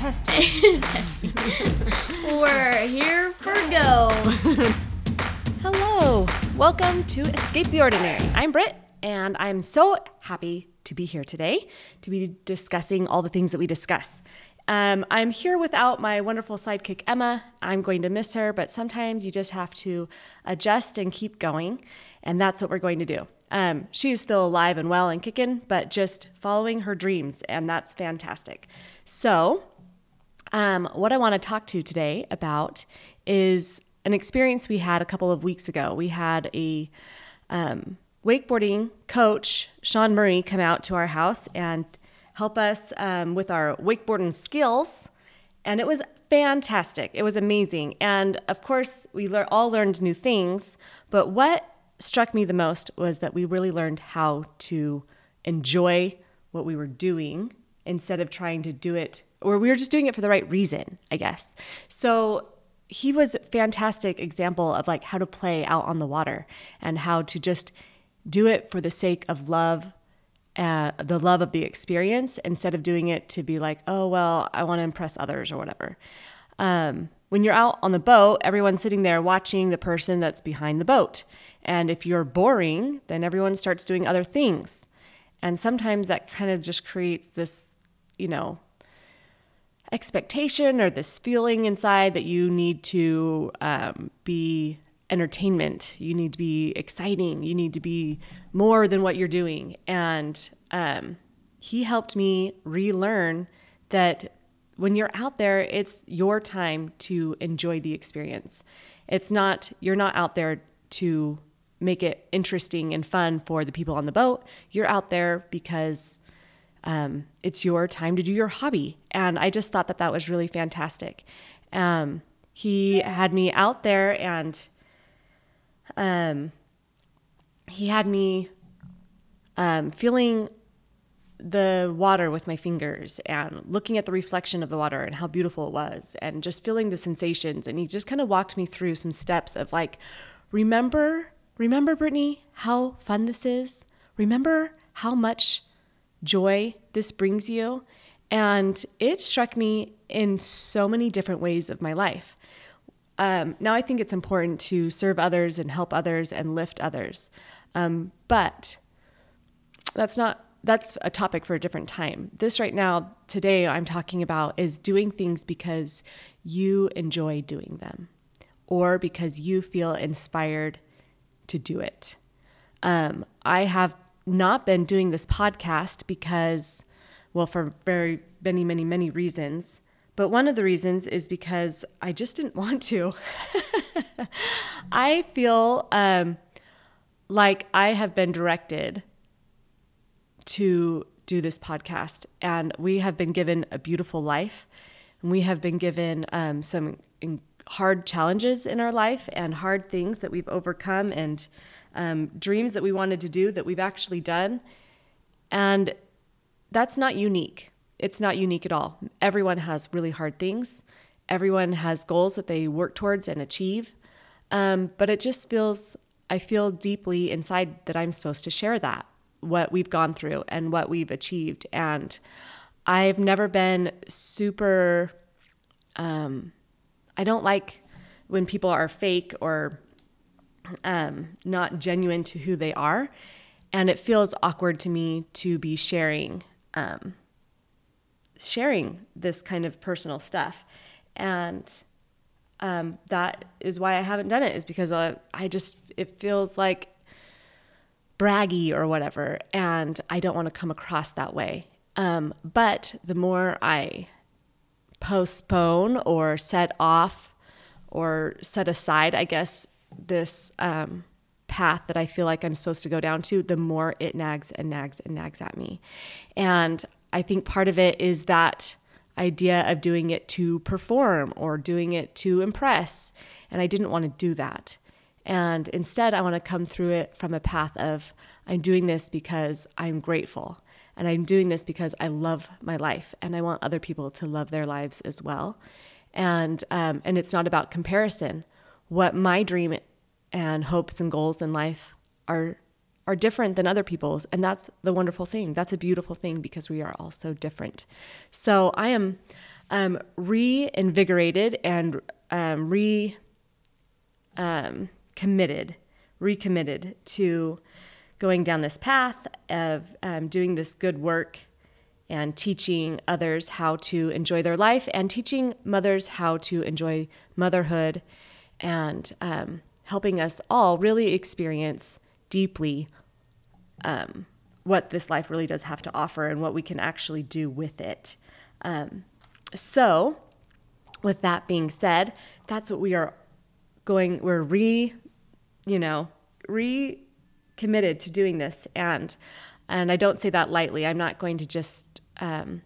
testing. We're here for go. Hello. Welcome to Escape the Ordinary. I'm Britt, and I'm so happy to be here today to be discussing all the things that we discuss. Um, I'm here without my wonderful sidekick, Emma. I'm going to miss her, but sometimes you just have to adjust and keep going, and that's what we're going to do. Um, she's still alive and well and kicking, but just following her dreams, and that's fantastic. So, um, what I want to talk to you today about is an experience we had a couple of weeks ago. We had a um, wakeboarding coach, Sean Murray, come out to our house and help us um, with our wakeboarding skills. And it was fantastic. It was amazing. And of course, we le- all learned new things. But what struck me the most was that we really learned how to enjoy what we were doing instead of trying to do it, or we were just doing it for the right reason, I guess. So he was a fantastic example of like how to play out on the water and how to just do it for the sake of love uh, the love of the experience instead of doing it to be like oh well i want to impress others or whatever. Um, when you're out on the boat everyone's sitting there watching the person that's behind the boat. And if you're boring then everyone starts doing other things. And sometimes that kind of just creates this you know expectation or this feeling inside that you need to um, be entertainment. You need to be exciting. You need to be more than what you're doing. And um, he helped me relearn that when you're out there, it's your time to enjoy the experience. It's not, you're not out there to make it interesting and fun for the people on the boat. You're out there because um, it's your time to do your hobby. And I just thought that that was really fantastic. Um, he had me out there and um, he had me um, feeling the water with my fingers and looking at the reflection of the water and how beautiful it was and just feeling the sensations. And he just kind of walked me through some steps of like, remember, remember, Brittany, how fun this is? Remember how much joy this brings you? And it struck me in so many different ways of my life. Um, now, I think it's important to serve others and help others and lift others. Um, but that's not that's a topic for a different time. This right now, today, I'm talking about is doing things because you enjoy doing them or because you feel inspired to do it. Um, I have not been doing this podcast because, well, for very many, many, many reasons. But one of the reasons is because I just didn't want to. I feel um, like I have been directed to do this podcast, and we have been given a beautiful life, and we have been given um, some hard challenges in our life and hard things that we've overcome and um, dreams that we wanted to do that we've actually done. And that's not unique. It's not unique at all. Everyone has really hard things. Everyone has goals that they work towards and achieve. Um, but it just feels, I feel deeply inside that I'm supposed to share that, what we've gone through and what we've achieved. And I've never been super, um, I don't like when people are fake or um, not genuine to who they are. And it feels awkward to me to be sharing um, sharing this kind of personal stuff. And um, that is why I haven't done it, is because uh, I just, it feels like braggy or whatever. And I don't want to come across that way. Um, but the more I postpone or set off or set aside, I guess, this um, path that I feel like I'm supposed to go down to, the more it nags and nags and nags at me. And I think part of it is that idea of doing it to perform or doing it to impress. And I didn't want to do that. And instead, I want to come through it from a path of I'm doing this because I'm grateful. And I'm doing this because I love my life and I want other people to love their lives as well. And, um, and it's not about comparison. What my dream and hopes and goals in life are are different than other people's. And that's the wonderful thing. That's a beautiful thing because we are all so different. So i am um, reinvigorated and um, re um, committed, recommitted to going down this path of um, doing this good work and teaching others how to enjoy their life and teaching mothers how to enjoy motherhood and um, helping us all really experience deeply um, what this life really does have to offer and what we can actually do with it. Um, so, with that being said, that's what we are going, we're re, you know, re committed to doing this. And, and I don't say that lightly. I'm not going to just, um,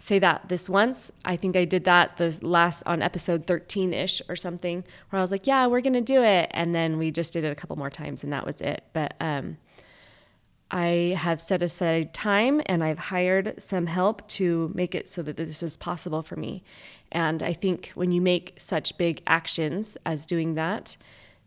say that this once. I think I did that the last on episode 13 ish or something, where I was like, yeah, we're going to do it. And then we just did it a couple more times and that was it. But um, I have set aside time and I've hired some help to make it so that this is possible for me. And I think when you make such big actions as doing that,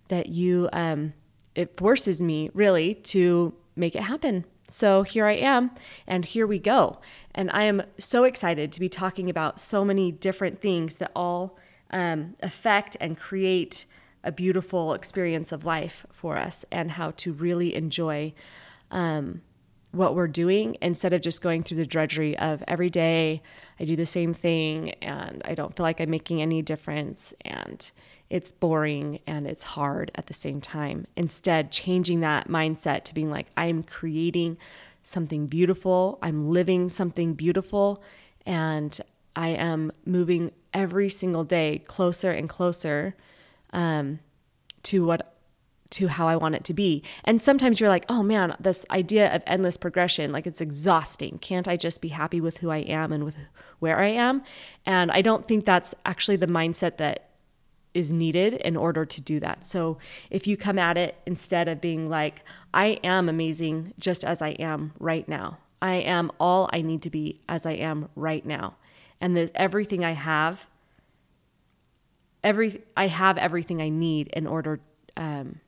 that you, um, it forces me really to make it happen. So here I am, and here we go. And I am so excited to be talking about so many different things that all um, affect and create a beautiful experience of life for us, and how to really enjoy um, what we're doing instead of just going through the drudgery of every day I do the same thing and I don't feel like I'm making any difference and it's boring and it's hard at the same time. Instead, changing that mindset to being like, I'm creating something beautiful, I'm living something beautiful, and I am moving every single day closer and closer um, to what to how I want it to be. And sometimes you're like, oh man, this idea of endless progression, like it's exhausting. Can't I just be happy with who I am and with where I am? And I don't think that's actually the mindset that is needed in order to do that. So if you come at it instead of being like, I am amazing just as I am right now, I am all I need to be as I am right now. And that everything I have, every I have everything I need in order um,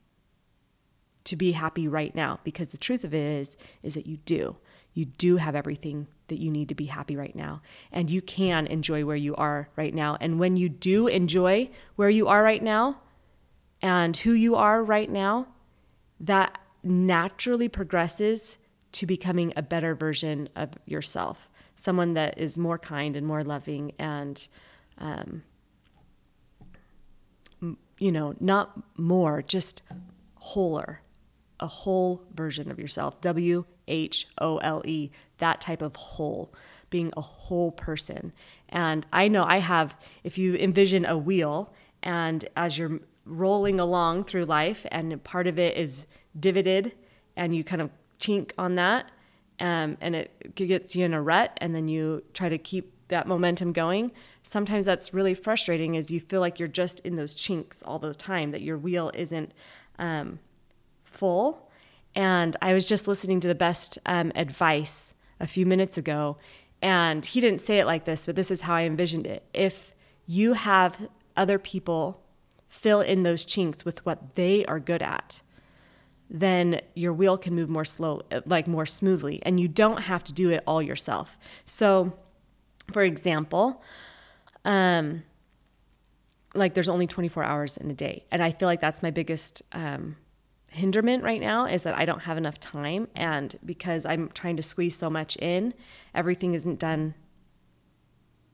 to be happy right now. Because the truth of it is, is that you do. You do have everything that you need to be happy right now. And you can enjoy where you are right now. And when you do enjoy where you are right now and who you are right now, that naturally progresses to becoming a better version of yourself, someone that is more kind and more loving and, um, you know, not more, just wholer, a whole version of yourself. W H O L E, that type of whole, being a whole person. And I know I have, if you envision a wheel, and as you're rolling along through life, and part of it is divoted, and you kind of chink on that, um, and it gets you in a rut, and then you try to keep that momentum going. Sometimes that's really frustrating as you feel like you're just in those chinks all the time, that your wheel isn't um, full and I was just listening to the best um, advice a few minutes ago. And he didn't say it like this, but this is how I envisioned it. If you have other people fill in those chinks with what they are good at, then your wheel can move more slow, like more smoothly, and you don't have to do it all yourself. So, for example, um, like there's only 24 hours in a day, and I feel like that's my biggest um, hinderment right now is that I don't have enough time. And because I'm trying to squeeze so much in, everything isn't done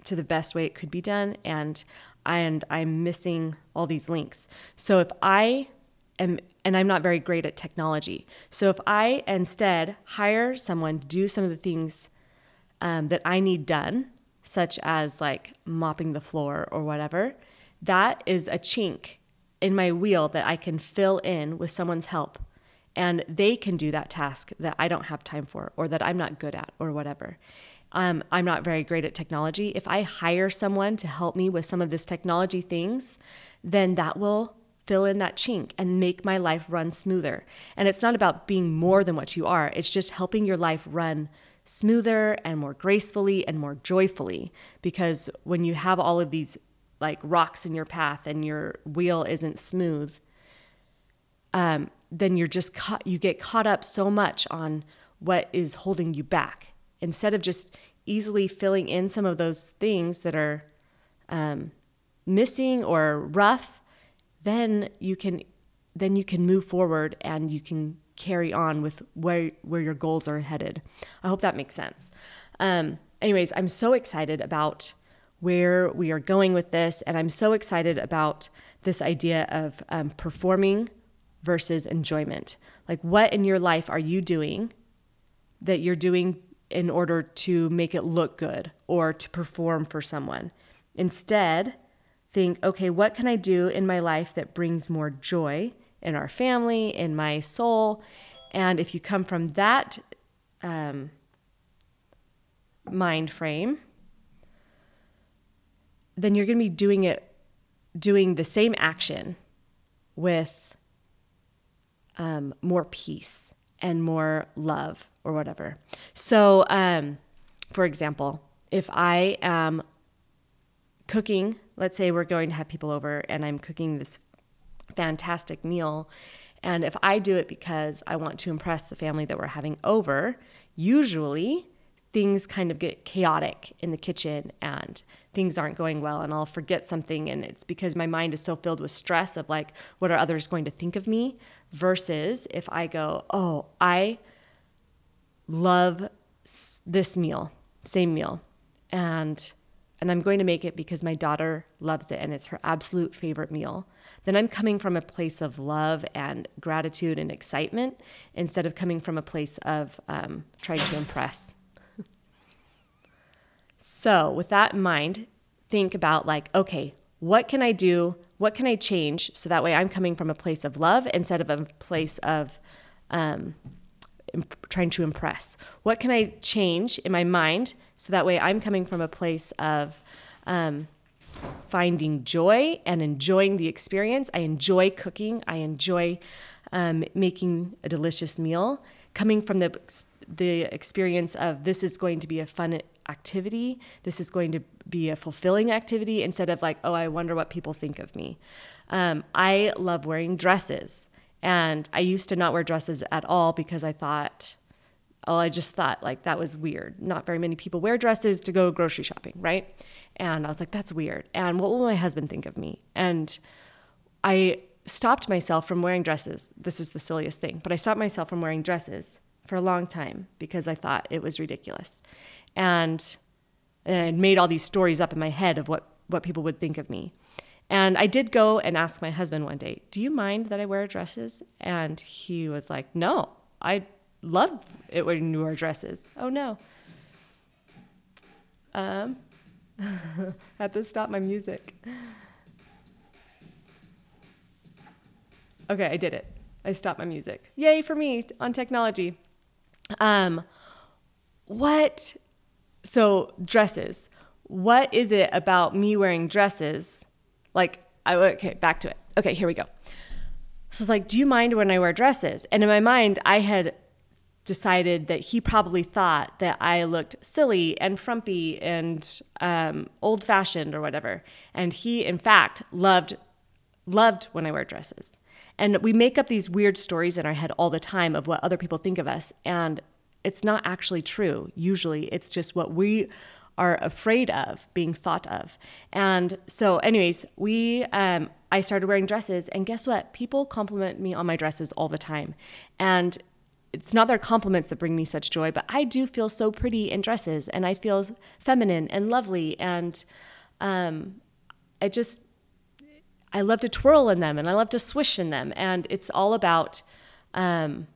to the best way it could be done. And and I'm missing all these links. So if I am and I'm not very great at technology. So if I instead hire someone to do some of the things um, that I need done, such as like mopping the floor or whatever, that is a chink in my wheel that I can fill in with someone's help. And they can do that task that I don't have time for or that I'm not good at or whatever. Um, I'm not very great at technology. If I hire someone to help me with some of this technology things, then that will fill in that chink and make my life run smoother. And it's not about being more than what you are, it's just helping your life run smoother and more gracefully and more joyfully. Because when you have all of these like rocks in your path and your wheel isn't smooth, um, then you're just caught, you get caught up so much on what is holding you back instead of just easily filling in some of those things that are um, missing or rough, then you can then you can move forward and you can carry on with where where your goals are headed. I hope that makes sense. Um, anyways, I'm so excited about where we are going with this, and I'm so excited about this idea of um, performing versus enjoyment. Like, what in your life are you doing that you're doing in order to make it look good or to perform for someone? Instead, think, okay, what can I do in my life that brings more joy in our family, in my soul? And if you come from that um, mind frame, then you're going to be doing it, doing the same action with um, more peace and more love or whatever. So, um, for example, if I am cooking, let's say we're going to have people over and I'm cooking this fantastic meal. And if I do it because I want to impress the family that we're having over, usually things kind of get chaotic in the kitchen and things aren't going well and I'll forget something and it's because my mind is so filled with stress of like what are others going to think of me versus if I go, "Oh, I love this meal, same meal." And and I'm going to make it because my daughter loves it and it's her absolute favorite meal, then I'm coming from a place of love and gratitude and excitement instead of coming from a place of um, trying to impress. So, with that in mind, think about like, okay, what can I do? What can I change so that way I'm coming from a place of love instead of a place of um, trying to impress? What can I change in my mind so that way I'm coming from a place of um, finding joy and enjoying the experience? I enjoy cooking, I enjoy um, making a delicious meal, coming from the the experience of this is going to be a fun activity. This is going to be a fulfilling activity instead of like, oh, I wonder what people think of me. Um, I love wearing dresses. And I used to not wear dresses at all because I thought, oh, I just thought like that was weird. Not very many people wear dresses to go grocery shopping, right? And I was like, that's weird. And what will my husband think of me? And I stopped myself from wearing dresses. This is the silliest thing, but I stopped myself from wearing dresses for a long time because I thought it was ridiculous. And, and I made all these stories up in my head of what, what people would think of me. And I did go and ask my husband one day, Do you mind that I wear dresses? And he was like, No, I love it when you wear dresses. Oh, no. Um, I have to stop my music. Okay, I did it. I stopped my music. Yay for me on technology. Um, what? So dresses. What is it about me wearing dresses? Like, I okay, back to it. Okay, here we go. So it's like, do you mind when I wear dresses? And in my mind, I had decided that he probably thought that I looked silly and frumpy and um, old fashioned or whatever. And he, in fact, loved loved when I wear dresses. And we make up these weird stories in our head all the time of what other people think of us. And it's not actually true. Usually it's just what we are afraid of being thought of. And so, anyways, we, um, I started wearing dresses, and guess what? People compliment me on my dresses all the time. And it's not their compliments that bring me such joy, but I do feel so pretty in dresses, and I feel feminine and lovely. And um, I just, I love to twirl in them and I love to swish in them. And it's all about, um,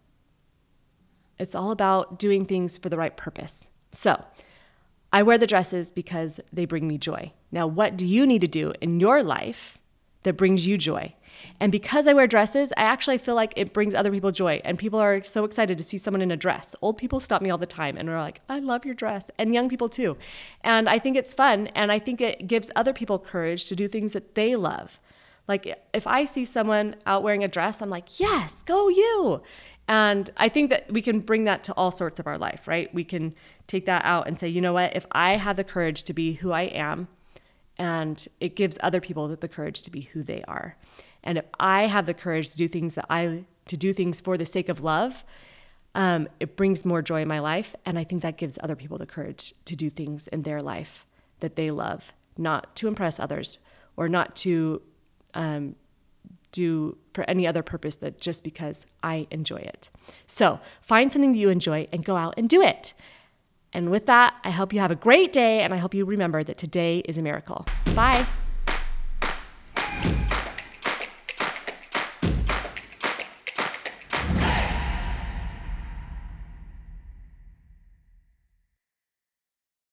it's all about doing things for the right purpose. So I wear the dresses because they bring me joy. Now, what do you need to do in your life that brings you joy? And because I wear dresses, I actually feel like it brings other people joy. And people are so excited to see someone in a dress. Old people stop me all the time and are like, I love your dress. And young people too. And I think it's fun. And I think it gives other people courage to do things that they love. Like if I see someone out wearing a dress, I'm like, yes, go you. And I think that we can bring that to all sorts of our life, right? We can take that out and say, you know what, if I have the courage to be who I am, and it gives other people the courage to be who they are. And if I have the courage to do things that I to do things for the sake of love, um, it brings more joy in my life. And I think that gives other people the courage to do things in their life that they love, not to impress others or not to um, do for any other purpose than just because I enjoy it. So find something that you enjoy and go out and do it. And with that, I hope you have a great day and I hope you remember that today is a miracle. Bye.